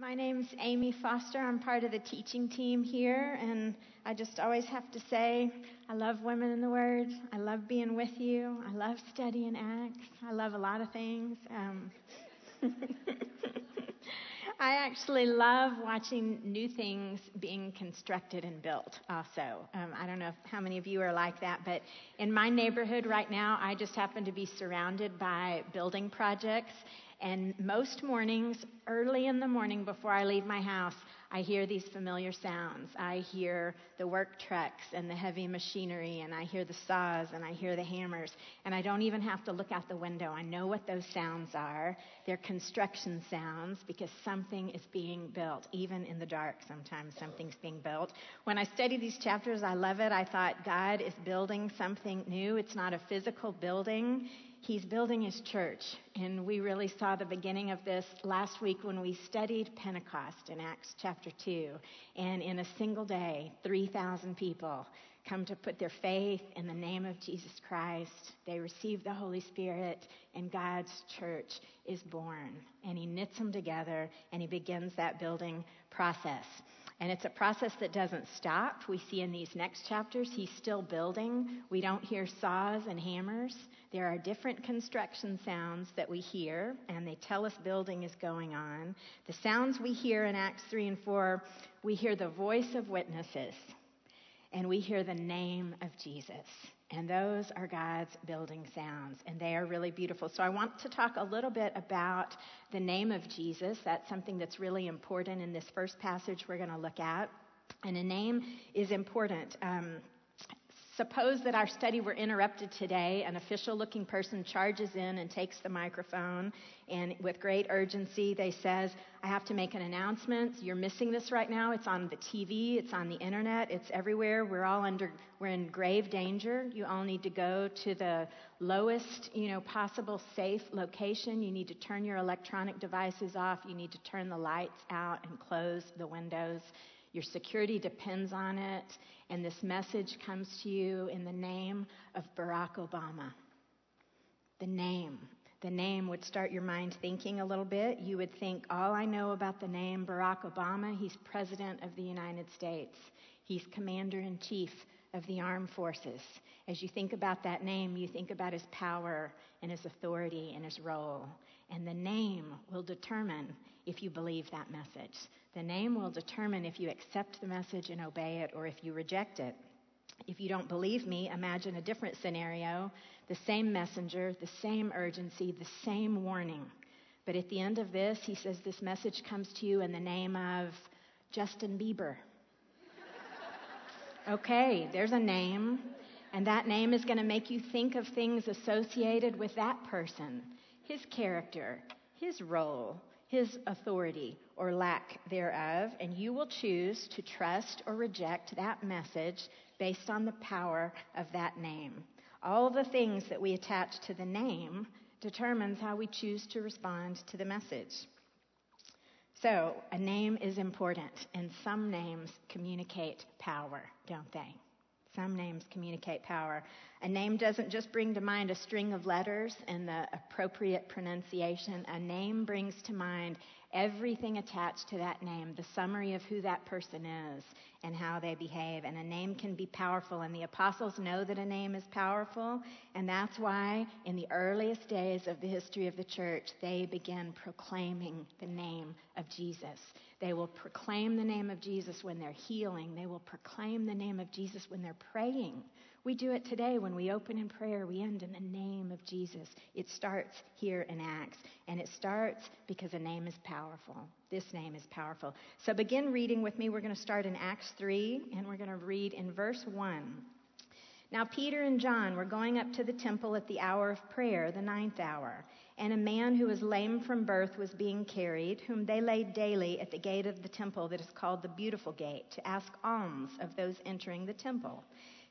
My name's Amy Foster. I'm part of the teaching team here, and I just always have to say I love women in the Word. I love being with you. I love studying Acts. I love a lot of things. Um, I actually love watching new things being constructed and built, also. Um, I don't know how many of you are like that, but in my neighborhood right now, I just happen to be surrounded by building projects. And most mornings, early in the morning before I leave my house, I hear these familiar sounds. I hear the work trucks and the heavy machinery, and I hear the saws and I hear the hammers. And I don't even have to look out the window. I know what those sounds are. They're construction sounds because something is being built. Even in the dark, sometimes something's being built. When I study these chapters, I love it. I thought God is building something new. It's not a physical building, He's building his church. And we really saw the beginning of this last week when we studied Pentecost in Acts chapter 2. And in a single day, 3,000 people come to put their faith in the name of Jesus Christ. They receive the Holy Spirit, and God's church is born. And he knits them together, and he begins that building process. And it's a process that doesn't stop. We see in these next chapters, he's still building. We don't hear saws and hammers. There are different construction sounds that we hear, and they tell us building is going on. The sounds we hear in Acts 3 and 4, we hear the voice of witnesses, and we hear the name of Jesus. And those are God's building sounds, and they are really beautiful. So, I want to talk a little bit about the name of Jesus. That's something that's really important in this first passage we're going to look at. And a name is important. Um, Suppose that our study were interrupted today. An official looking person charges in and takes the microphone, and with great urgency, they says, I have to make an announcement. You're missing this right now. It's on the TV, it's on the internet, it's everywhere. We're all under, we're in grave danger. You all need to go to the lowest, you know, possible safe location. You need to turn your electronic devices off. You need to turn the lights out and close the windows. Your security depends on it. And this message comes to you in the name of Barack Obama. The name. The name would start your mind thinking a little bit. You would think, all I know about the name Barack Obama, he's President of the United States. He's Commander in Chief of the Armed Forces. As you think about that name, you think about his power and his authority and his role. And the name will determine if you believe that message. The name will determine if you accept the message and obey it or if you reject it. If you don't believe me, imagine a different scenario the same messenger, the same urgency, the same warning. But at the end of this, he says, This message comes to you in the name of Justin Bieber. okay, there's a name, and that name is going to make you think of things associated with that person, his character, his role, his authority or lack thereof, and you will choose to trust or reject that message based on the power of that name. All the things that we attach to the name determines how we choose to respond to the message. So, a name is important, and some names communicate power, don't they? Some names communicate power. A name doesn't just bring to mind a string of letters and the appropriate pronunciation. A name brings to mind everything attached to that name, the summary of who that person is and how they behave. And a name can be powerful, and the apostles know that a name is powerful, and that's why in the earliest days of the history of the church, they began proclaiming the name of Jesus. They will proclaim the name of Jesus when they're healing. They will proclaim the name of Jesus when they're praying. We do it today when we open in prayer. We end in the name of Jesus. It starts here in Acts, and it starts because a name is powerful. This name is powerful. So begin reading with me. We're going to start in Acts 3, and we're going to read in verse 1. Now, Peter and John were going up to the temple at the hour of prayer, the ninth hour, and a man who was lame from birth was being carried, whom they laid daily at the gate of the temple that is called the Beautiful Gate, to ask alms of those entering the temple.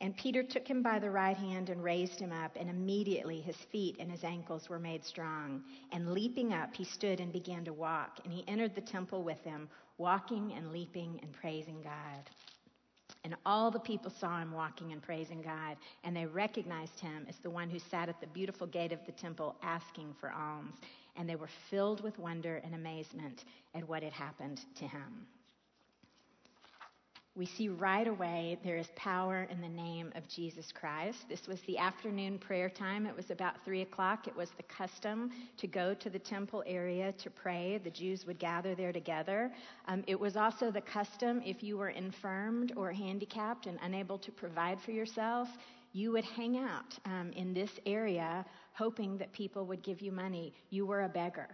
And Peter took him by the right hand and raised him up, and immediately his feet and his ankles were made strong. And leaping up, he stood and began to walk. And he entered the temple with them, walking and leaping and praising God. And all the people saw him walking and praising God, and they recognized him as the one who sat at the beautiful gate of the temple asking for alms. And they were filled with wonder and amazement at what had happened to him we see right away there is power in the name of Jesus Christ. This was the afternoon prayer time. It was about 3 o'clock. It was the custom to go to the temple area to pray. The Jews would gather there together. Um, it was also the custom if you were infirmed or handicapped and unable to provide for yourself, you would hang out um, in this area hoping that people would give you money. You were a beggar.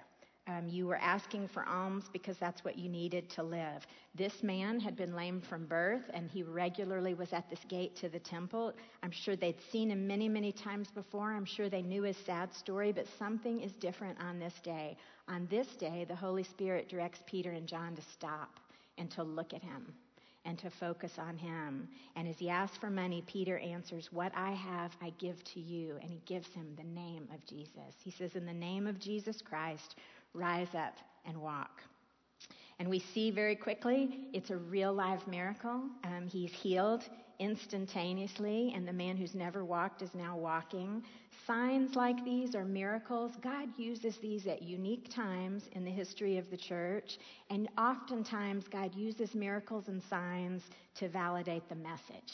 Um, you were asking for alms because that's what you needed to live. This man had been lame from birth, and he regularly was at this gate to the temple. I'm sure they'd seen him many, many times before. I'm sure they knew his sad story, but something is different on this day. On this day, the Holy Spirit directs Peter and John to stop and to look at him and to focus on him. And as he asks for money, Peter answers, What I have, I give to you. And he gives him the name of Jesus. He says, In the name of Jesus Christ, rise up and walk. And we see very quickly it's a real live miracle. Um, he's healed instantaneously, and the man who's never walked is now walking. Signs like these are miracles. God uses these at unique times in the history of the church, and oftentimes God uses miracles and signs to validate the message.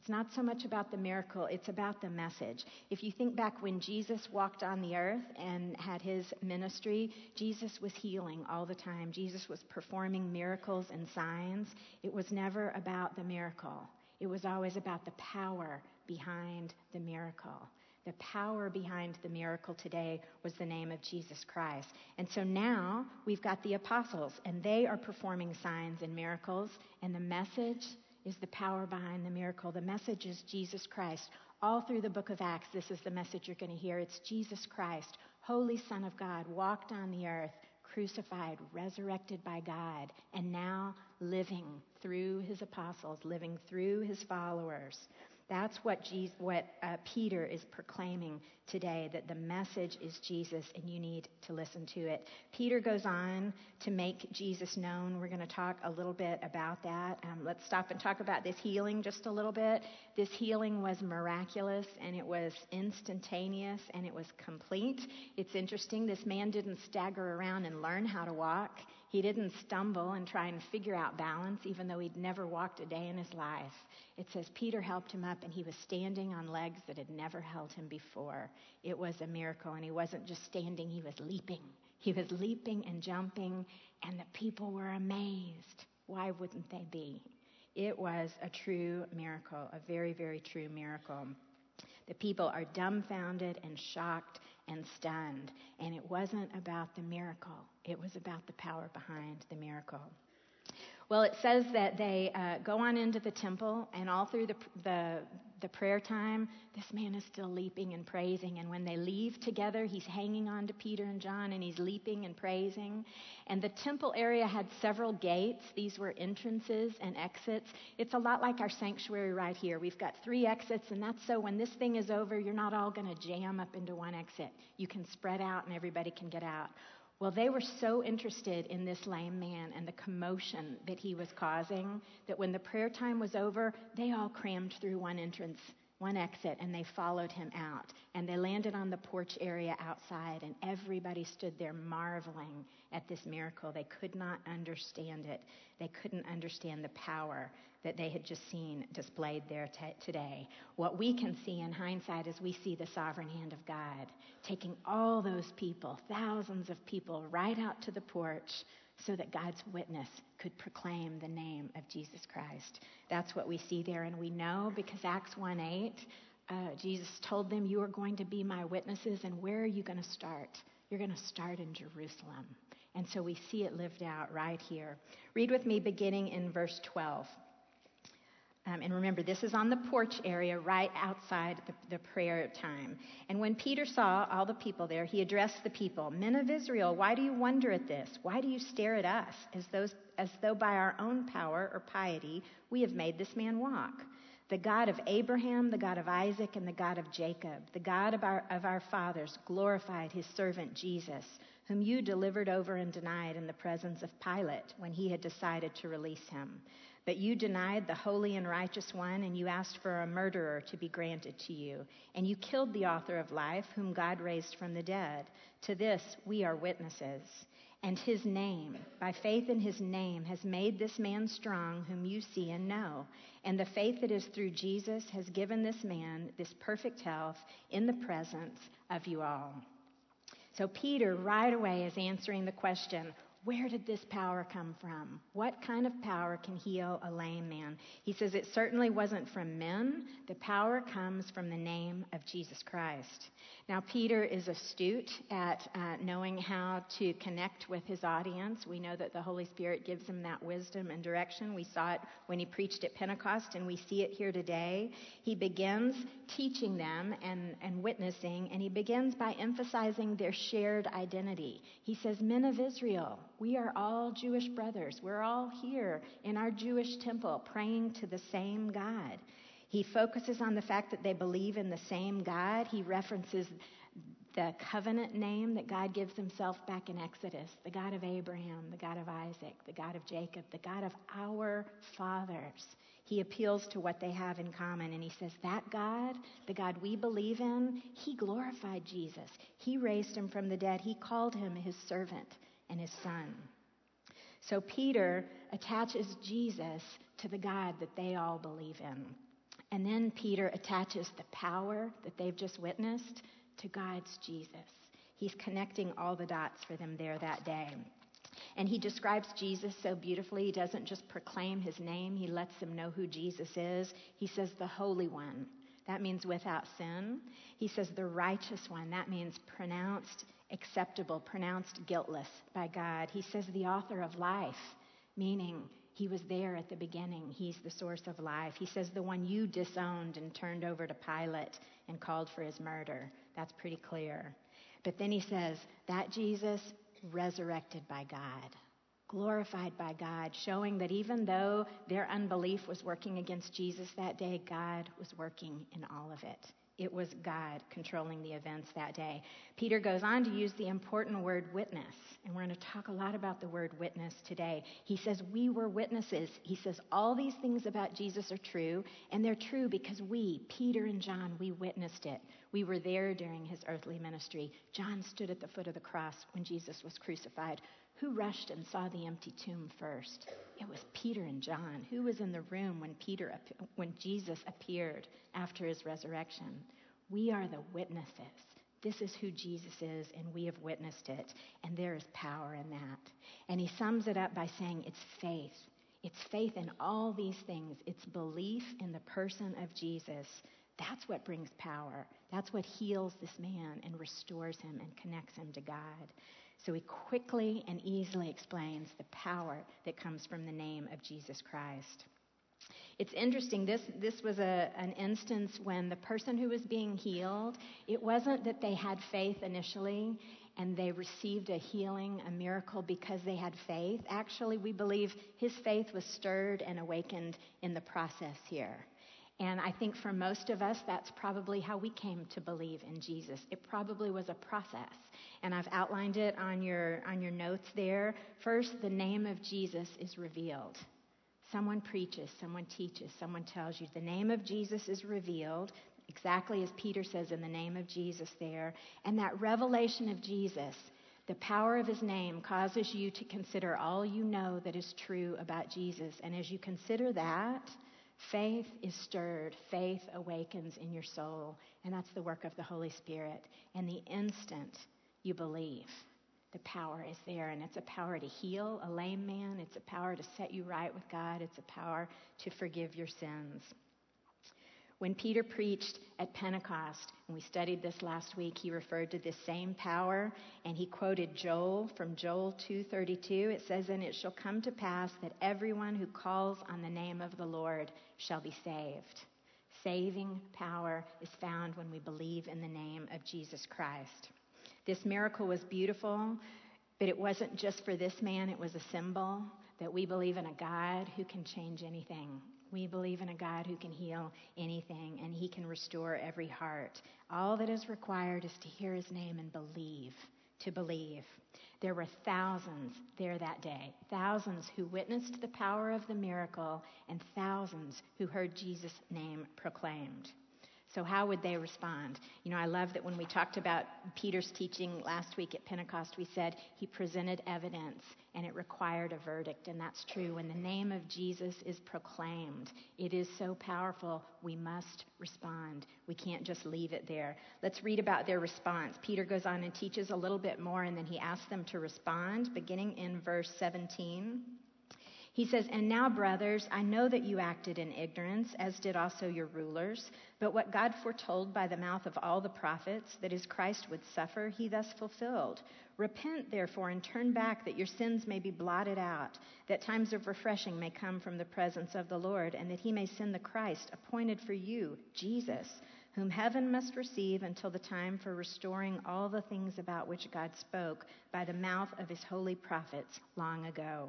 It's not so much about the miracle, it's about the message. If you think back when Jesus walked on the earth and had his ministry, Jesus was healing all the time. Jesus was performing miracles and signs. It was never about the miracle, it was always about the power behind the miracle. The power behind the miracle today was the name of Jesus Christ. And so now we've got the apostles, and they are performing signs and miracles, and the message is the power behind the miracle. The message is Jesus Christ. All through the book of Acts, this is the message you're going to hear. It's Jesus Christ, Holy Son of God, walked on the earth, crucified, resurrected by God, and now living through his apostles, living through his followers. That's what, Jesus, what uh, Peter is proclaiming today that the message is Jesus and you need to listen to it. Peter goes on to make Jesus known. We're going to talk a little bit about that. Um, let's stop and talk about this healing just a little bit. This healing was miraculous and it was instantaneous and it was complete. It's interesting, this man didn't stagger around and learn how to walk. He didn't stumble and try and figure out balance, even though he'd never walked a day in his life. It says Peter helped him up and he was standing on legs that had never held him before. It was a miracle, and he wasn't just standing, he was leaping. He was leaping and jumping, and the people were amazed. Why wouldn't they be? It was a true miracle, a very, very true miracle. The people are dumbfounded and shocked and stunned. And it wasn't about the miracle, it was about the power behind the miracle. Well, it says that they uh, go on into the temple, and all through the, the, the prayer time, this man is still leaping and praising. And when they leave together, he's hanging on to Peter and John, and he's leaping and praising. And the temple area had several gates. These were entrances and exits. It's a lot like our sanctuary right here. We've got three exits, and that's so when this thing is over, you're not all going to jam up into one exit. You can spread out, and everybody can get out. Well, they were so interested in this lame man and the commotion that he was causing that when the prayer time was over, they all crammed through one entrance, one exit, and they followed him out. And they landed on the porch area outside, and everybody stood there marveling at this miracle. They could not understand it, they couldn't understand the power that they had just seen displayed there t- today. What we can see in hindsight is we see the sovereign hand of God taking all those people, thousands of people, right out to the porch so that God's witness could proclaim the name of Jesus Christ. That's what we see there, and we know because Acts 1 8, uh, Jesus told them, You are going to be my witnesses, and where are you going to start? You're going to start in Jerusalem. And so we see it lived out right here. Read with me beginning in verse 12. Um, and remember, this is on the porch area right outside the, the, prayer time. And when Peter saw all the people there, he addressed the people Men of Israel, why do you wonder at this? Why do you stare at us as, those, as though by our own power or piety we have made this man walk? The God of Abraham, the God of Isaac, and the God of Jacob, the God of our, of our fathers, glorified his servant Jesus, whom you delivered over and denied in the presence of Pilate when he had decided to release him. But you denied the holy and righteous one, and you asked for a murderer to be granted to you. And you killed the author of life, whom God raised from the dead. To this we are witnesses. And his name, by faith in his name, has made this man strong, whom you see and know. And the faith that is through Jesus has given this man this perfect health in the presence of you all. So Peter right away is answering the question where did this power come from? What kind of power can heal a lame man? He says it certainly wasn't from men. The power comes from the name of Jesus Christ. Now, Peter is astute at uh, knowing how to connect with his audience. We know that the Holy Spirit gives him that wisdom and direction. We saw it when he preached at Pentecost, and we see it here today. He begins teaching them and, and witnessing, and he begins by emphasizing their shared identity. He says, Men of Israel, we are all Jewish brothers. We're all here in our Jewish temple praying to the same God. He focuses on the fact that they believe in the same God. He references the covenant name that God gives himself back in Exodus the God of Abraham, the God of Isaac, the God of Jacob, the God of our fathers. He appeals to what they have in common and he says, That God, the God we believe in, he glorified Jesus. He raised him from the dead. He called him his servant and his son. So Peter attaches Jesus to the God that they all believe in. And then Peter attaches the power that they've just witnessed to God's Jesus. He's connecting all the dots for them there that day. And he describes Jesus so beautifully. He doesn't just proclaim his name, he lets them know who Jesus is. He says, the Holy One. That means without sin. He says, the righteous one. That means pronounced acceptable, pronounced guiltless by God. He says, the author of life, meaning he was there at the beginning. He's the source of life. He says, the one you disowned and turned over to Pilate and called for his murder. That's pretty clear. But then he says, that Jesus resurrected by God, glorified by God, showing that even though their unbelief was working against Jesus that day, God was working in all of it. It was God controlling the events that day. Peter goes on to use the important word witness, and we're going to talk a lot about the word witness today. He says, We were witnesses. He says, All these things about Jesus are true, and they're true because we, Peter and John, we witnessed it. We were there during his earthly ministry. John stood at the foot of the cross when Jesus was crucified. Who rushed and saw the empty tomb first? It was Peter and John. Who was in the room when Peter when Jesus appeared after his resurrection? We are the witnesses. This is who Jesus is, and we have witnessed it, and there is power in that. And he sums it up by saying it's faith. It's faith in all these things. It's belief in the person of Jesus. That's what brings power. That's what heals this man and restores him and connects him to God. So he quickly and easily explains the power that comes from the name of Jesus Christ. It's interesting, this, this was a, an instance when the person who was being healed, it wasn't that they had faith initially and they received a healing, a miracle because they had faith. Actually, we believe his faith was stirred and awakened in the process here. And I think for most of us, that's probably how we came to believe in Jesus. It probably was a process. And I've outlined it on your, on your notes there. First, the name of Jesus is revealed. Someone preaches, someone teaches, someone tells you the name of Jesus is revealed, exactly as Peter says in the name of Jesus there. And that revelation of Jesus, the power of his name, causes you to consider all you know that is true about Jesus. And as you consider that, Faith is stirred, faith awakens in your soul, and that's the work of the Holy Spirit. And the instant you believe, the power is there, and it's a power to heal a lame man, it's a power to set you right with God, it's a power to forgive your sins. When Peter preached at Pentecost, and we studied this last week, he referred to this same power and he quoted Joel from Joel 2:32. It says, "And it shall come to pass that everyone who calls on the name of the Lord shall be saved." Saving power is found when we believe in the name of Jesus Christ. This miracle was beautiful, but it wasn't just for this man, it was a symbol that we believe in a God who can change anything. We believe in a God who can heal anything and he can restore every heart. All that is required is to hear his name and believe, to believe. There were thousands there that day, thousands who witnessed the power of the miracle, and thousands who heard Jesus' name proclaimed. So, how would they respond? You know, I love that when we talked about Peter's teaching last week at Pentecost, we said he presented evidence and it required a verdict. And that's true. When the name of Jesus is proclaimed, it is so powerful, we must respond. We can't just leave it there. Let's read about their response. Peter goes on and teaches a little bit more, and then he asks them to respond, beginning in verse 17. He says, And now, brothers, I know that you acted in ignorance, as did also your rulers. But what God foretold by the mouth of all the prophets, that his Christ would suffer, he thus fulfilled. Repent, therefore, and turn back, that your sins may be blotted out, that times of refreshing may come from the presence of the Lord, and that he may send the Christ appointed for you, Jesus, whom heaven must receive until the time for restoring all the things about which God spoke by the mouth of his holy prophets long ago.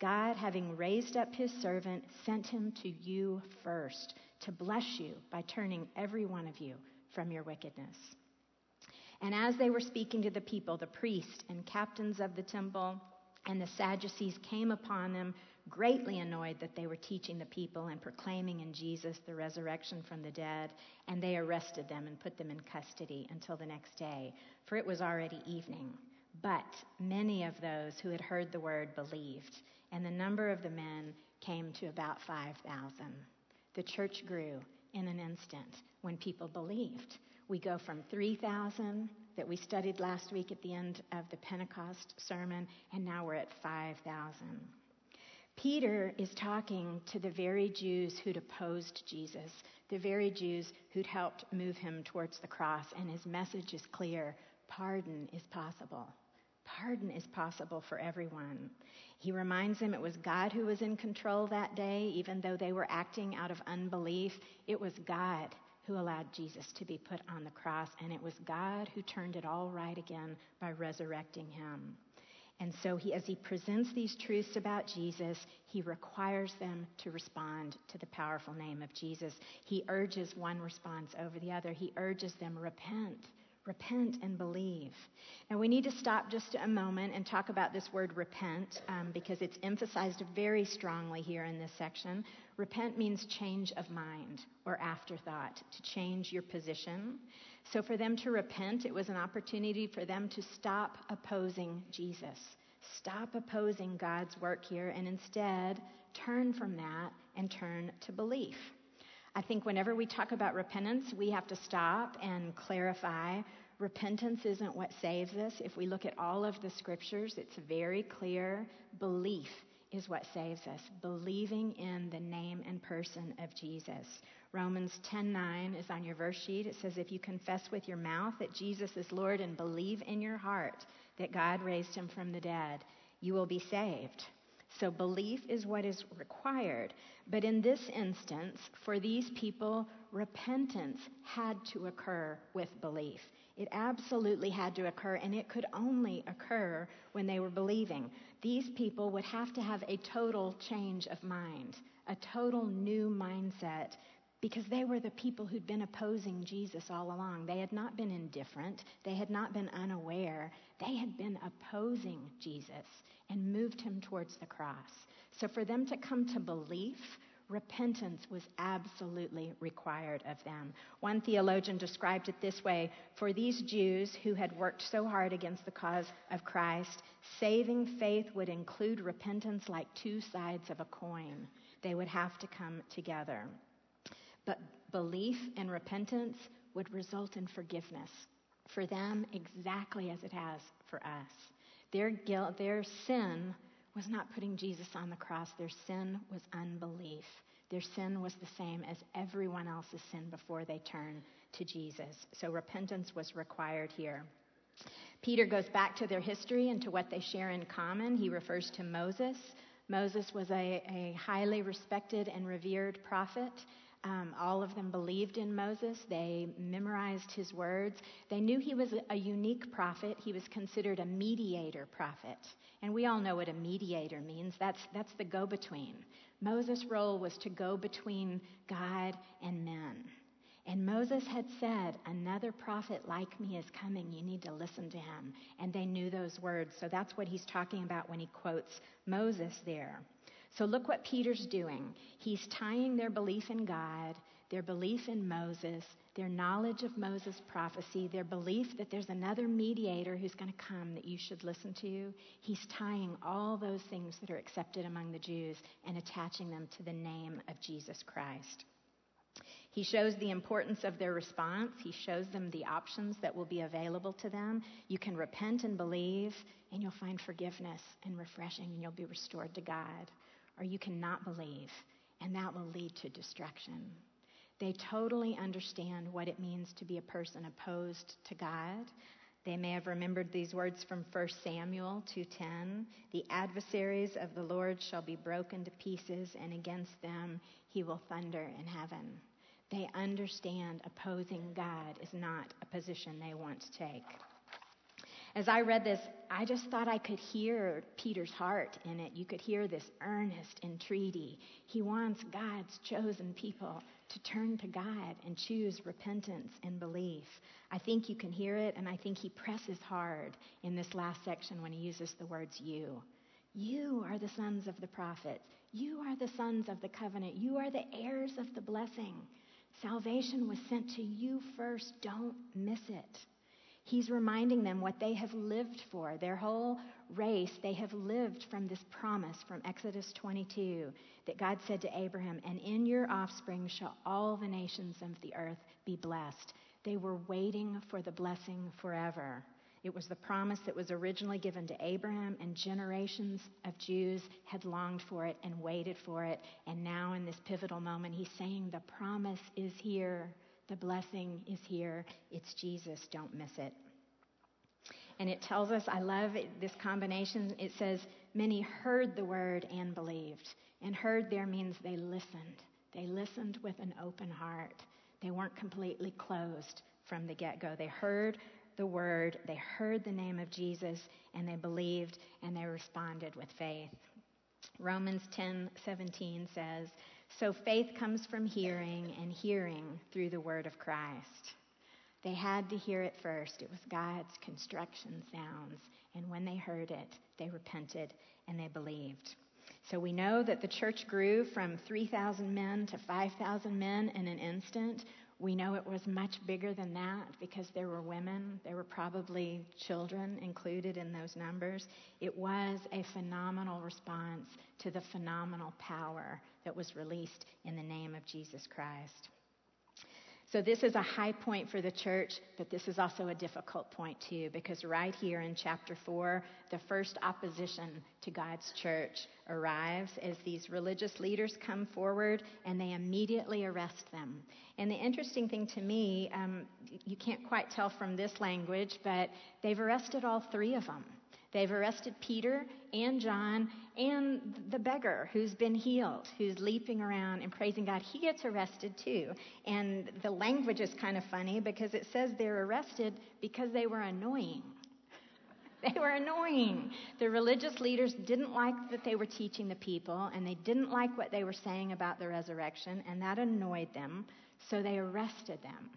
God, having raised up his servant, sent him to you first to bless you by turning every one of you from your wickedness. And as they were speaking to the people, the priests and captains of the temple and the Sadducees came upon them, greatly annoyed that they were teaching the people and proclaiming in Jesus the resurrection from the dead. And they arrested them and put them in custody until the next day, for it was already evening. But many of those who had heard the word believed and the number of the men came to about 5,000. The church grew in an instant when people believed. We go from 3,000 that we studied last week at the end of the Pentecost sermon, and now we're at 5,000. Peter is talking to the very Jews who'd opposed Jesus, the very Jews who'd helped move him towards the cross, and his message is clear pardon is possible. Pardon is possible for everyone. He reminds them it was God who was in control that day, even though they were acting out of unbelief. It was God who allowed Jesus to be put on the cross, and it was God who turned it all right again by resurrecting him. And so, he, as he presents these truths about Jesus, he requires them to respond to the powerful name of Jesus. He urges one response over the other. He urges them, repent, Repent and believe. Now, we need to stop just a moment and talk about this word repent um, because it's emphasized very strongly here in this section. Repent means change of mind or afterthought, to change your position. So, for them to repent, it was an opportunity for them to stop opposing Jesus. Stop opposing God's work here and instead turn from that and turn to belief. I think whenever we talk about repentance, we have to stop and clarify. Repentance isn't what saves us. If we look at all of the scriptures, it's very clear. Belief is what saves us. Believing in the name and person of Jesus. Romans 10:9 is on your verse sheet. It says if you confess with your mouth that Jesus is Lord and believe in your heart that God raised him from the dead, you will be saved. So belief is what is required. But in this instance, for these people, repentance had to occur with belief. It absolutely had to occur, and it could only occur when they were believing. These people would have to have a total change of mind, a total new mindset, because they were the people who'd been opposing Jesus all along. They had not been indifferent, they had not been unaware, they had been opposing Jesus and moved him towards the cross. So for them to come to belief, repentance was absolutely required of them. One theologian described it this way For these Jews who had worked so hard against the cause of Christ, saving faith would include repentance like two sides of a coin. They would have to come together. But belief and repentance would result in forgiveness for them exactly as it has for us. Their guilt, their sin was not putting Jesus on the cross. Their sin was unbelief. Their sin was the same as everyone else's sin before they turned to Jesus. So repentance was required here. Peter goes back to their history and to what they share in common. He refers to Moses. Moses was a, a highly respected and revered prophet. Um, all of them believed in Moses. They memorized his words. They knew he was a unique prophet. He was considered a mediator prophet. And we all know what a mediator means. That's, that's the go between. Moses' role was to go between God and men. And Moses had said, Another prophet like me is coming. You need to listen to him. And they knew those words. So that's what he's talking about when he quotes Moses there. So look what Peter's doing. He's tying their belief in God, their belief in Moses, their knowledge of Moses' prophecy, their belief that there's another mediator who's going to come that you should listen to. He's tying all those things that are accepted among the Jews and attaching them to the name of Jesus Christ. He shows the importance of their response. He shows them the options that will be available to them. You can repent and believe, and you'll find forgiveness and refreshing, and you'll be restored to God. Or you cannot believe, and that will lead to destruction. They totally understand what it means to be a person opposed to God. They may have remembered these words from 1 Samuel 2:10, "The adversaries of the Lord shall be broken to pieces, and against them he will thunder in heaven." They understand opposing God is not a position they want to take. As I read this, I just thought I could hear Peter's heart in it. You could hear this earnest entreaty. He wants God's chosen people to turn to God and choose repentance and belief. I think you can hear it, and I think he presses hard in this last section when he uses the words you. You are the sons of the prophets. You are the sons of the covenant. You are the heirs of the blessing. Salvation was sent to you first. Don't miss it. He's reminding them what they have lived for. Their whole race, they have lived from this promise from Exodus 22 that God said to Abraham, And in your offspring shall all the nations of the earth be blessed. They were waiting for the blessing forever. It was the promise that was originally given to Abraham, and generations of Jews had longed for it and waited for it. And now, in this pivotal moment, he's saying, The promise is here, the blessing is here. It's Jesus. Don't miss it. And it tells us, I love this combination. It says, Many heard the word and believed. And heard there means they listened. They listened with an open heart. They weren't completely closed from the get go. They heard the word, they heard the name of Jesus, and they believed and they responded with faith. Romans 10:17 says, "So faith comes from hearing and hearing through the word of Christ." They had to hear it first. It was God's construction sounds, and when they heard it, they repented and they believed. So we know that the church grew from 3,000 men to 5,000 men in an instant. We know it was much bigger than that because there were women, there were probably children included in those numbers. It was a phenomenal response to the phenomenal power that was released in the name of Jesus Christ. So, this is a high point for the church, but this is also a difficult point too, because right here in chapter 4, the first opposition to God's church arrives as these religious leaders come forward and they immediately arrest them. And the interesting thing to me, um, you can't quite tell from this language, but they've arrested all three of them. They've arrested Peter and John and the beggar who's been healed, who's leaping around and praising God. He gets arrested too. And the language is kind of funny because it says they're arrested because they were annoying. They were annoying. The religious leaders didn't like that they were teaching the people, and they didn't like what they were saying about the resurrection, and that annoyed them, so they arrested them.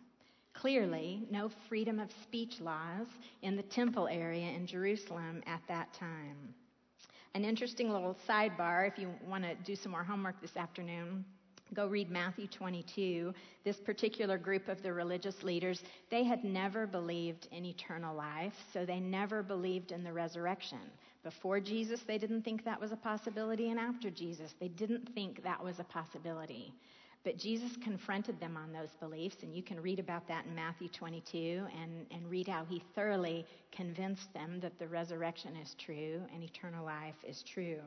Clearly, no freedom of speech laws in the temple area in Jerusalem at that time. An interesting little sidebar if you want to do some more homework this afternoon. Go read Matthew 22. This particular group of the religious leaders, they had never believed in eternal life, so they never believed in the resurrection. Before Jesus, they didn't think that was a possibility, and after Jesus, they didn't think that was a possibility. But Jesus confronted them on those beliefs, and you can read about that in Matthew 22 and, and read how he thoroughly convinced them that the resurrection is true and eternal life is true.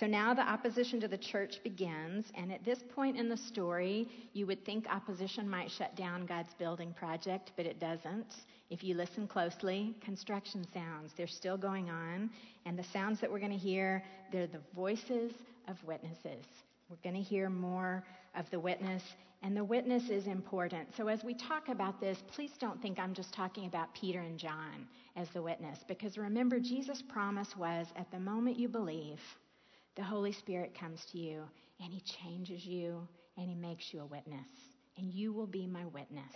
So now the opposition to the church begins, and at this point in the story, you would think opposition might shut down God's building project, but it doesn't. If you listen closely, construction sounds, they're still going on, and the sounds that we're going to hear, they're the voices of witnesses. We're going to hear more of the witness, and the witness is important. So, as we talk about this, please don't think I'm just talking about Peter and John as the witness, because remember, Jesus' promise was at the moment you believe, the Holy Spirit comes to you and He changes you and He makes you a witness, and you will be my witness.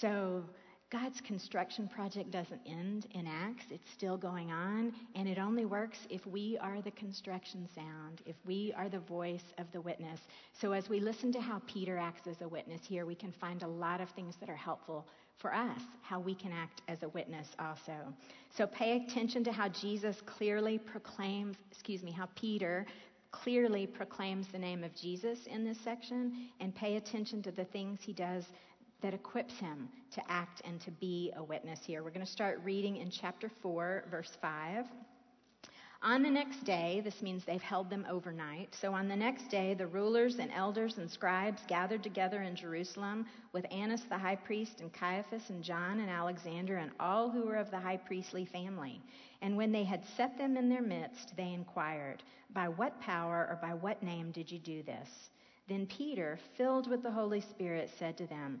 So, God's construction project doesn't end in Acts. It's still going on, and it only works if we are the construction sound, if we are the voice of the witness. So, as we listen to how Peter acts as a witness here, we can find a lot of things that are helpful for us, how we can act as a witness also. So, pay attention to how Jesus clearly proclaims, excuse me, how Peter clearly proclaims the name of Jesus in this section, and pay attention to the things he does that equips him to act and to be a witness here. We're going to start reading in chapter 4, verse 5. On the next day, this means they've held them overnight. So on the next day, the rulers and elders and scribes gathered together in Jerusalem with Annas the high priest and Caiaphas and John and Alexander and all who were of the high priestly family. And when they had set them in their midst, they inquired, By what power or by what name did you do this? Then Peter, filled with the Holy Spirit, said to them,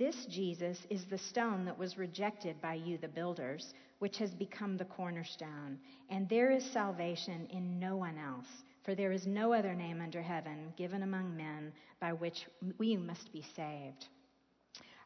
This Jesus is the stone that was rejected by you, the builders which has become the cornerstone. And there is salvation in no one else, for there is no other name under heaven given among men by which we must be saved.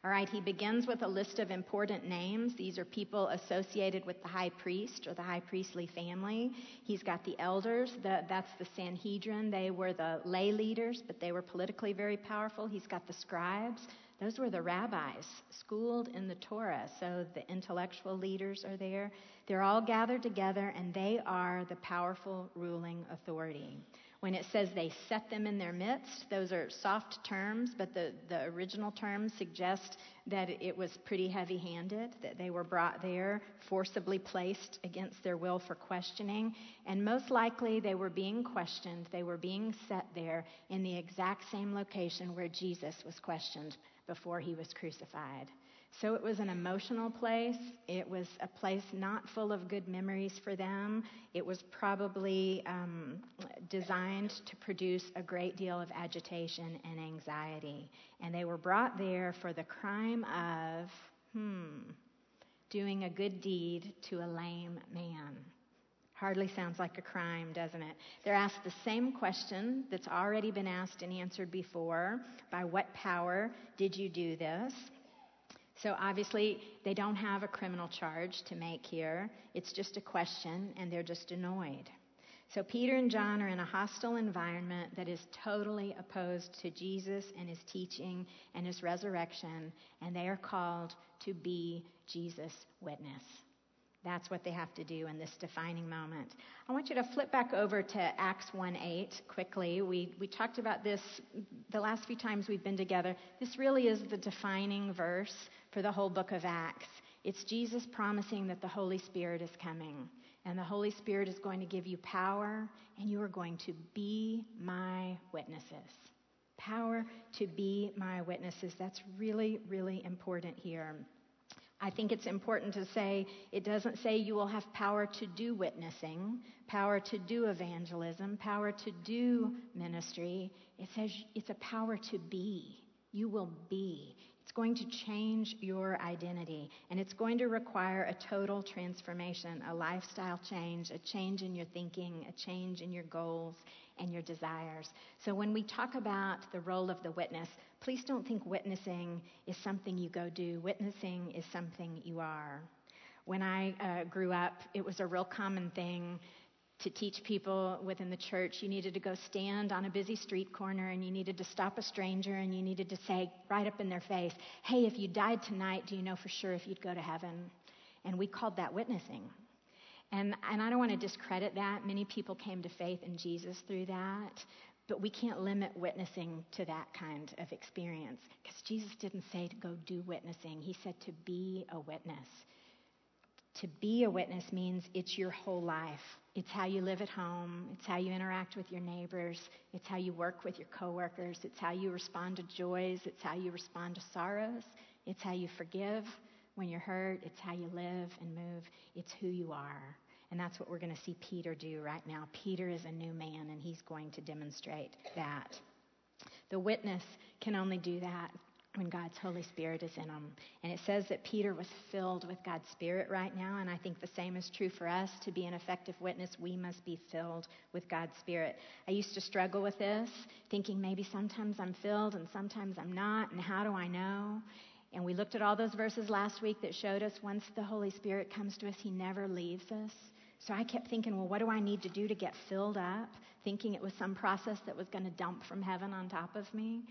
All right, he begins with a list of important names. These are people associated with the high priest or the high priestly family. He's got the elders, the, that's the Sanhedrin. They were the lay leaders, but they were politically very powerful. He's got the scribes, those were the rabbis schooled in the Torah. So the intellectual leaders are there. They're all gathered together, and they are the powerful ruling authority. When it says they set them in their midst, those are soft terms, but the, the original terms suggest that it was pretty heavy handed, that they were brought there, forcibly placed against their will for questioning. And most likely they were being questioned, they were being set there in the exact same location where Jesus was questioned before he was crucified. So it was an emotional place. It was a place not full of good memories for them. It was probably um, designed to produce a great deal of agitation and anxiety. And they were brought there for the crime of, hmm, doing a good deed to a lame man. Hardly sounds like a crime, doesn't it? They're asked the same question that's already been asked and answered before By what power did you do this? So obviously, they don't have a criminal charge to make here. It's just a question, and they're just annoyed. So Peter and John are in a hostile environment that is totally opposed to Jesus and his teaching and his resurrection, and they are called to be Jesus' witness. That's what they have to do in this defining moment. I want you to flip back over to Acts 1:8 quickly. We, we talked about this the last few times we've been together. This really is the defining verse for the whole book of Acts. It's Jesus promising that the Holy Spirit is coming, and the Holy Spirit is going to give you power, and you are going to be my witnesses. Power to be my witnesses. That's really, really important here. I think it's important to say it doesn't say you will have power to do witnessing, power to do evangelism, power to do ministry. It says it's a power to be. You will be. It's going to change your identity, and it's going to require a total transformation, a lifestyle change, a change in your thinking, a change in your goals and your desires. So when we talk about the role of the witness, please don't think witnessing is something you go do. Witnessing is something you are. When I uh, grew up, it was a real common thing to teach people within the church. You needed to go stand on a busy street corner and you needed to stop a stranger and you needed to say right up in their face, Hey, if you died tonight, do you know for sure if you'd go to heaven? And we called that witnessing. And, and I don't want to discredit that. Many people came to faith in Jesus through that. But we can't limit witnessing to that kind of experience because Jesus didn't say to go do witnessing. He said to be a witness. To be a witness means it's your whole life. It's how you live at home. It's how you interact with your neighbors. It's how you work with your coworkers. It's how you respond to joys. It's how you respond to sorrows. It's how you forgive when you're hurt. It's how you live and move. It's who you are. And that's what we're going to see Peter do right now. Peter is a new man, and he's going to demonstrate that. The witness can only do that when God's Holy Spirit is in them. And it says that Peter was filled with God's Spirit right now, and I think the same is true for us. To be an effective witness, we must be filled with God's Spirit. I used to struggle with this, thinking maybe sometimes I'm filled and sometimes I'm not, and how do I know? And we looked at all those verses last week that showed us once the Holy Spirit comes to us, He never leaves us. So I kept thinking, well, what do I need to do to get filled up? Thinking it was some process that was going to dump from heaven on top of me.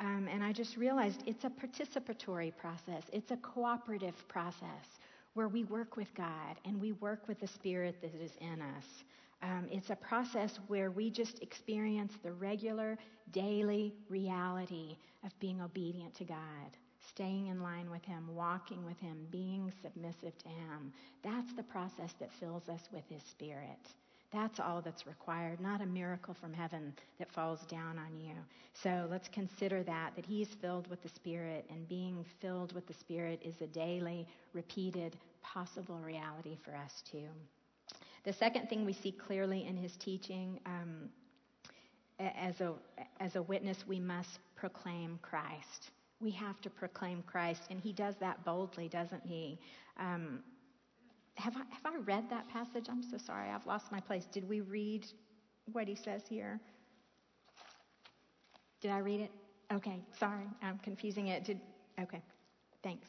Um, and I just realized it's a participatory process, it's a cooperative process where we work with God and we work with the Spirit that is in us. Um, it's a process where we just experience the regular, daily reality of being obedient to God staying in line with Him, walking with Him, being submissive to Him. That's the process that fills us with His Spirit. That's all that's required, not a miracle from heaven that falls down on you. So let's consider that, that He's filled with the Spirit, and being filled with the Spirit is a daily, repeated, possible reality for us too. The second thing we see clearly in His teaching, um, as, a, as a witness, we must proclaim Christ we have to proclaim Christ, and he does that boldly, doesn't he? Um, have, I, have I read that passage? I'm so sorry, I've lost my place. Did we read what he says here? Did I read it? Okay, sorry, I'm confusing it. Did, okay, thanks.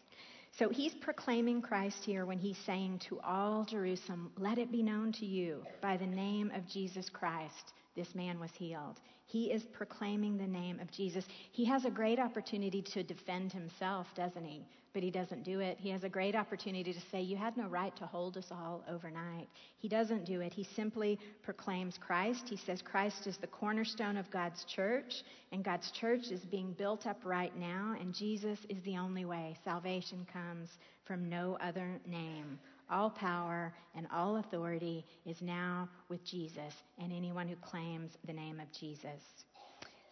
So he's proclaiming Christ here when he's saying to all Jerusalem, Let it be known to you by the name of Jesus Christ this man was healed. He is proclaiming the name of Jesus. He has a great opportunity to defend himself, doesn't he? But he doesn't do it. He has a great opportunity to say, You had no right to hold us all overnight. He doesn't do it. He simply proclaims Christ. He says Christ is the cornerstone of God's church, and God's church is being built up right now, and Jesus is the only way. Salvation comes from no other name. All power and all authority is now with Jesus and anyone who claims the name of Jesus.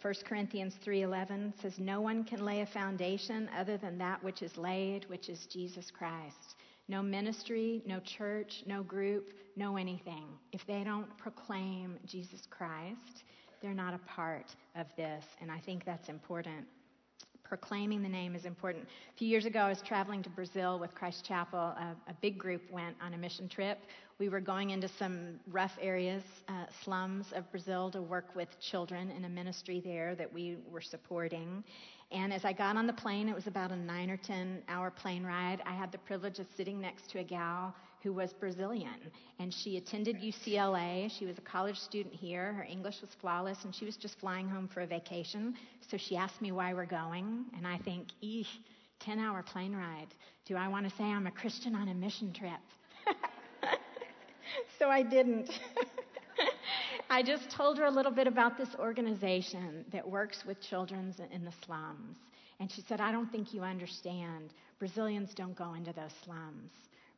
1 Corinthians 3:11 says no one can lay a foundation other than that which is laid, which is Jesus Christ. No ministry, no church, no group, no anything. If they don't proclaim Jesus Christ, they're not a part of this, and I think that's important proclaiming the name is important. A few years ago, I was traveling to Brazil with Christ Chapel. A, a big group went on a mission trip. We were going into some rough areas, uh, slums of Brazil, to work with children in a ministry there that we were supporting. And as I got on the plane, it was about a nine or 10 hour plane ride. I had the privilege of sitting next to a gal who was Brazilian. And she attended UCLA. She was a college student here. Her English was flawless, and she was just flying home for a vacation. So she asked me why we're going. And I think, eesh, 10 hour plane ride. Do I want to say I'm a Christian on a mission trip? so I didn't. I just told her a little bit about this organization that works with children in the slums. And she said, I don't think you understand. Brazilians don't go into those slums.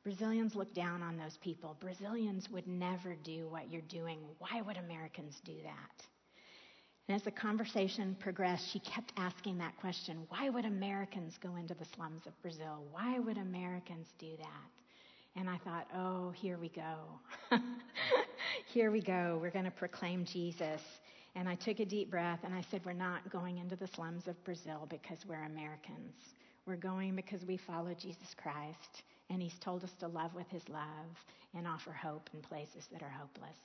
Brazilians look down on those people. Brazilians would never do what you're doing. Why would Americans do that? And as the conversation progressed, she kept asking that question Why would Americans go into the slums of Brazil? Why would Americans do that? And I thought, oh, here we go. here we go. We're going to proclaim Jesus. And I took a deep breath and I said, We're not going into the slums of Brazil because we're Americans. We're going because we follow Jesus Christ and He's told us to love with His love and offer hope in places that are hopeless.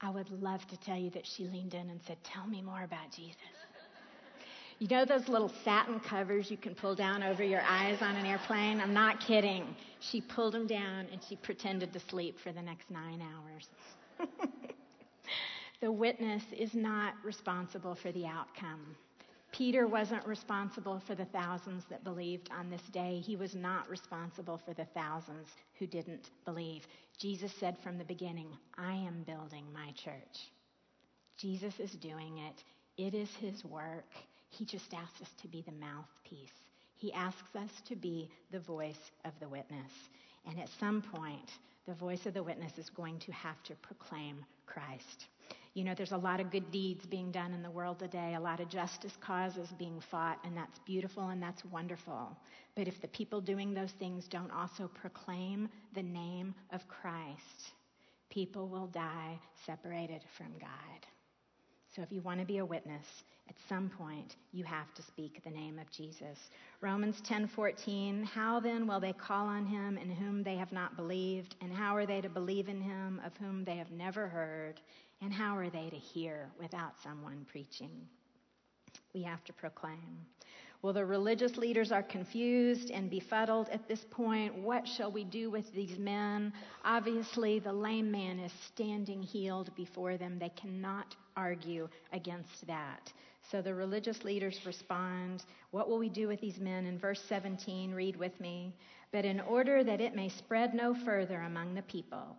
I would love to tell you that she leaned in and said, Tell me more about Jesus. You know those little satin covers you can pull down over your eyes on an airplane? I'm not kidding. She pulled them down and she pretended to sleep for the next nine hours. the witness is not responsible for the outcome. Peter wasn't responsible for the thousands that believed on this day. He was not responsible for the thousands who didn't believe. Jesus said from the beginning, I am building my church. Jesus is doing it. It is his work. He just asks us to be the mouthpiece. He asks us to be the voice of the witness. And at some point, the voice of the witness is going to have to proclaim Christ. You know, there's a lot of good deeds being done in the world today, a lot of justice causes being fought, and that's beautiful and that's wonderful. But if the people doing those things don't also proclaim the name of Christ, people will die separated from God. So if you want to be a witness, at some point you have to speak the name of Jesus. Romans 10:14 How then will they call on him in whom they have not believed and how are they to believe in him of whom they have never heard and how are they to hear without someone preaching? We have to proclaim. Well, the religious leaders are confused and befuddled at this point. What shall we do with these men? Obviously, the lame man is standing healed before them. They cannot argue against that. So the religious leaders respond, What will we do with these men? In verse 17, read with me. But in order that it may spread no further among the people,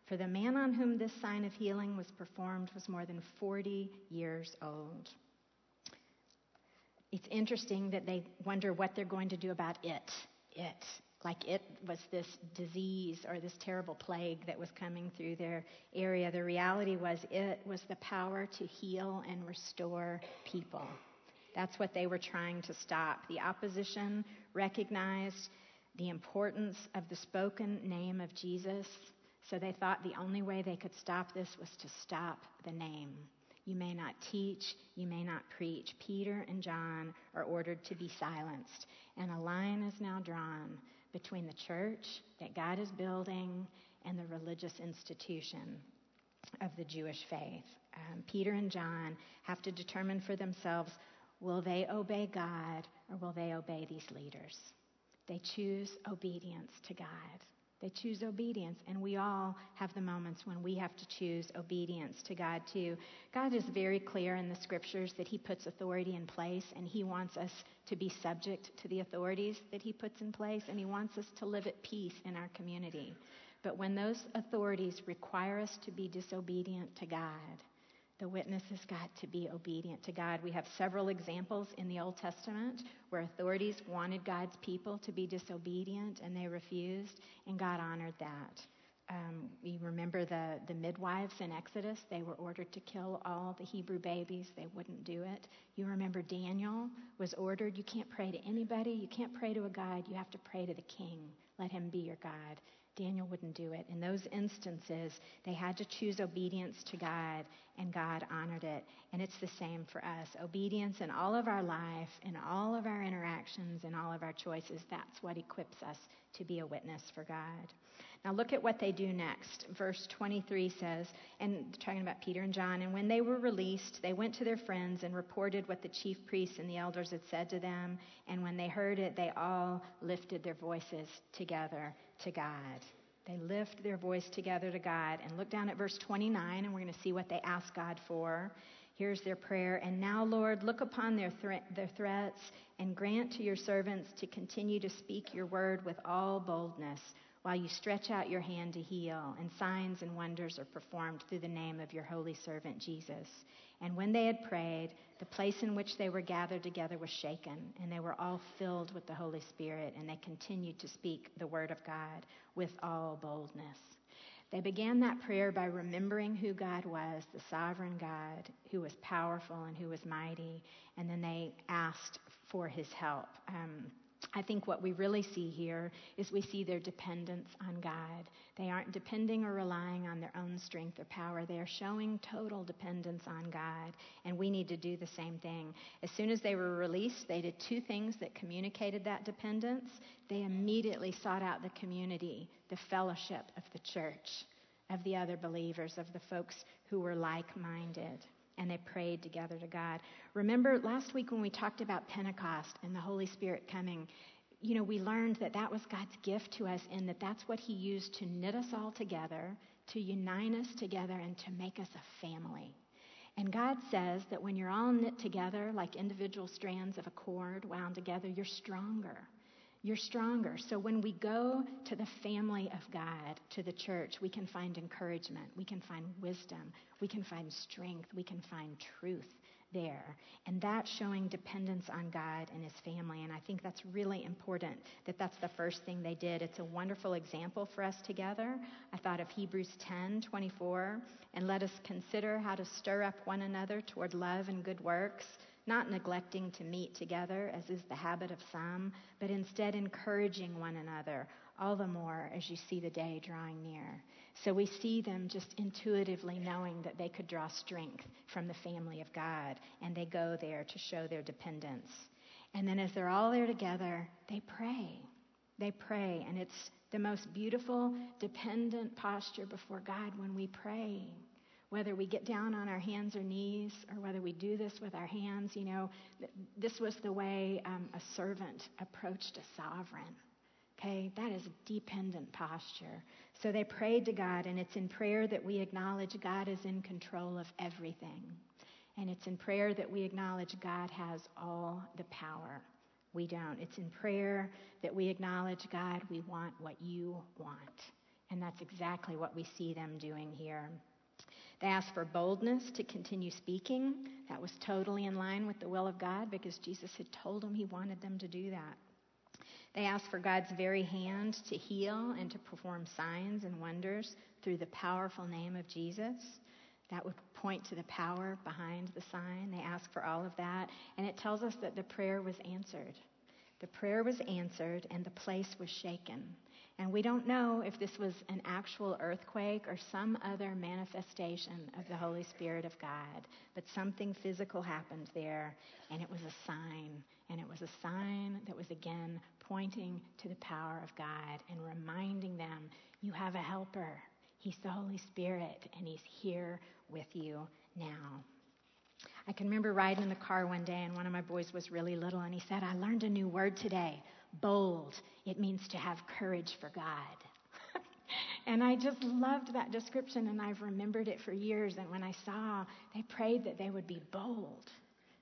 For the man on whom this sign of healing was performed was more than 40 years old. It's interesting that they wonder what they're going to do about it. It. Like it was this disease or this terrible plague that was coming through their area. The reality was it was the power to heal and restore people. That's what they were trying to stop. The opposition recognized the importance of the spoken name of Jesus, so they thought the only way they could stop this was to stop the name. You may not teach, you may not preach. Peter and John are ordered to be silenced, and a line is now drawn between the church that God is building and the religious institution of the Jewish faith. Um, Peter and John have to determine for themselves Will they obey God or will they obey these leaders? They choose obedience to God. They choose obedience, and we all have the moments when we have to choose obedience to God too. God is very clear in the scriptures that He puts authority in place, and He wants us to be subject to the authorities that He puts in place, and He wants us to live at peace in our community. But when those authorities require us to be disobedient to God, the witness has got to be obedient to God. We have several examples in the Old Testament where authorities wanted God's people to be disobedient and they refused, and God honored that. Um, you remember the, the midwives in Exodus? They were ordered to kill all the Hebrew babies. They wouldn't do it. You remember Daniel was ordered, you can't pray to anybody, you can't pray to a God, you have to pray to the king. Let him be your God. Daniel wouldn't do it. In those instances, they had to choose obedience to God, and God honored it. And it's the same for us. Obedience in all of our life, in all of our interactions, in all of our choices, that's what equips us to be a witness for God. Now look at what they do next. Verse 23 says, and talking about Peter and John, and when they were released, they went to their friends and reported what the chief priests and the elders had said to them. And when they heard it, they all lifted their voices together to God. They lift their voice together to God. And look down at verse 29, and we're going to see what they ask God for. Here's their prayer. And now, Lord, look upon their, thre- their threats and grant to your servants to continue to speak your word with all boldness while you stretch out your hand to heal, and signs and wonders are performed through the name of your holy servant Jesus. And when they had prayed, the place in which they were gathered together was shaken, and they were all filled with the Holy Spirit, and they continued to speak the word of God with all boldness. They began that prayer by remembering who God was, the sovereign God who was powerful and who was mighty, and then they asked for his help. Um, I think what we really see here is we see their dependence on God. They aren't depending or relying on their own strength or power. They are showing total dependence on God, and we need to do the same thing. As soon as they were released, they did two things that communicated that dependence. They immediately sought out the community, the fellowship of the church, of the other believers, of the folks who were like minded and they prayed together to God. Remember last week when we talked about Pentecost and the Holy Spirit coming, you know, we learned that that was God's gift to us and that that's what He used to knit us all together, to unite us together, and to make us a family. And God says that when you're all knit together like individual strands of a cord wound together, you're stronger you're stronger. So when we go to the family of God, to the church, we can find encouragement, we can find wisdom, we can find strength, we can find truth there. And that's showing dependence on God and his family. And I think that's really important that that's the first thing they did. It's a wonderful example for us together. I thought of Hebrews 10 24, and let us consider how to stir up one another toward love and good works not neglecting to meet together, as is the habit of some, but instead encouraging one another, all the more as you see the day drawing near. So we see them just intuitively knowing that they could draw strength from the family of God, and they go there to show their dependence. And then as they're all there together, they pray. They pray, and it's the most beautiful, dependent posture before God when we pray whether we get down on our hands or knees or whether we do this with our hands, you know, this was the way um, a servant approached a sovereign. Okay, that is a dependent posture. So they prayed to God, and it's in prayer that we acknowledge God is in control of everything. And it's in prayer that we acknowledge God has all the power. We don't. It's in prayer that we acknowledge God, we want what you want. And that's exactly what we see them doing here. They asked for boldness to continue speaking. That was totally in line with the will of God because Jesus had told them he wanted them to do that. They asked for God's very hand to heal and to perform signs and wonders through the powerful name of Jesus. That would point to the power behind the sign. They asked for all of that. And it tells us that the prayer was answered. The prayer was answered and the place was shaken. And we don't know if this was an actual earthquake or some other manifestation of the Holy Spirit of God, but something physical happened there, and it was a sign. And it was a sign that was again pointing to the power of God and reminding them you have a helper. He's the Holy Spirit, and He's here with you now. I can remember riding in the car one day, and one of my boys was really little, and he said, I learned a new word today bold. It means to have courage for God. and I just loved that description, and I've remembered it for years. And when I saw, they prayed that they would be bold,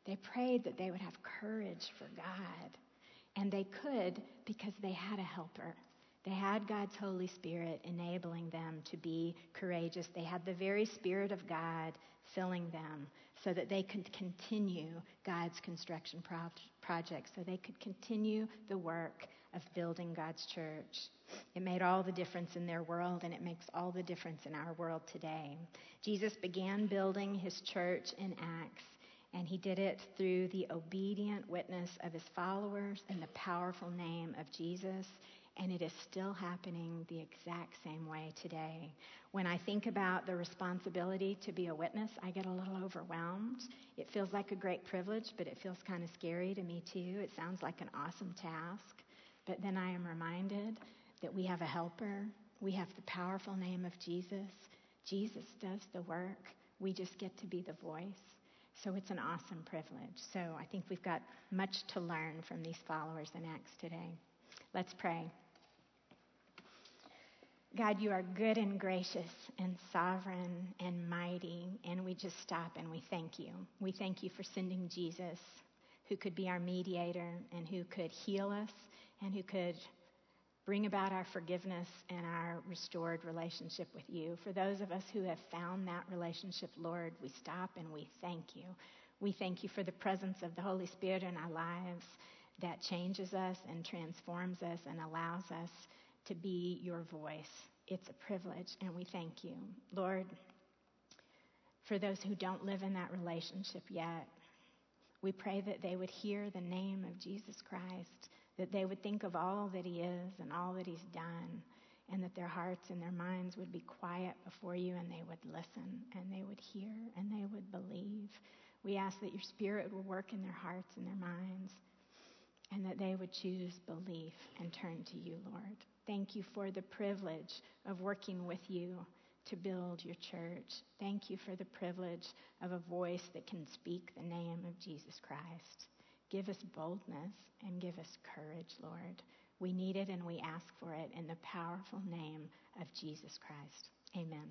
they prayed that they would have courage for God. And they could because they had a helper. They had God's Holy Spirit enabling them to be courageous. They had the very Spirit of God filling them so that they could continue God's construction pro- project, so they could continue the work of building God's church. It made all the difference in their world, and it makes all the difference in our world today. Jesus began building his church in Acts, and he did it through the obedient witness of his followers and the powerful name of Jesus and it is still happening the exact same way today. When I think about the responsibility to be a witness, I get a little overwhelmed. It feels like a great privilege, but it feels kind of scary to me too. It sounds like an awesome task. But then I am reminded that we have a helper, we have the powerful name of Jesus. Jesus does the work, we just get to be the voice. So it's an awesome privilege. So I think we've got much to learn from these followers in Acts today. Let's pray. God, you are good and gracious and sovereign and mighty, and we just stop and we thank you. We thank you for sending Jesus, who could be our mediator and who could heal us and who could bring about our forgiveness and our restored relationship with you. For those of us who have found that relationship, Lord, we stop and we thank you. We thank you for the presence of the Holy Spirit in our lives that changes us and transforms us and allows us to be your voice it's a privilege, and we thank you. Lord, for those who don't live in that relationship yet, we pray that they would hear the name of Jesus Christ, that they would think of all that He is and all that He's done, and that their hearts and their minds would be quiet before you and they would listen and they would hear and they would believe. We ask that your Spirit will work in their hearts and their minds and that they would choose belief and turn to you, Lord. Thank you for the privilege of working with you to build your church. Thank you for the privilege of a voice that can speak the name of Jesus Christ. Give us boldness and give us courage, Lord. We need it and we ask for it in the powerful name of Jesus Christ. Amen.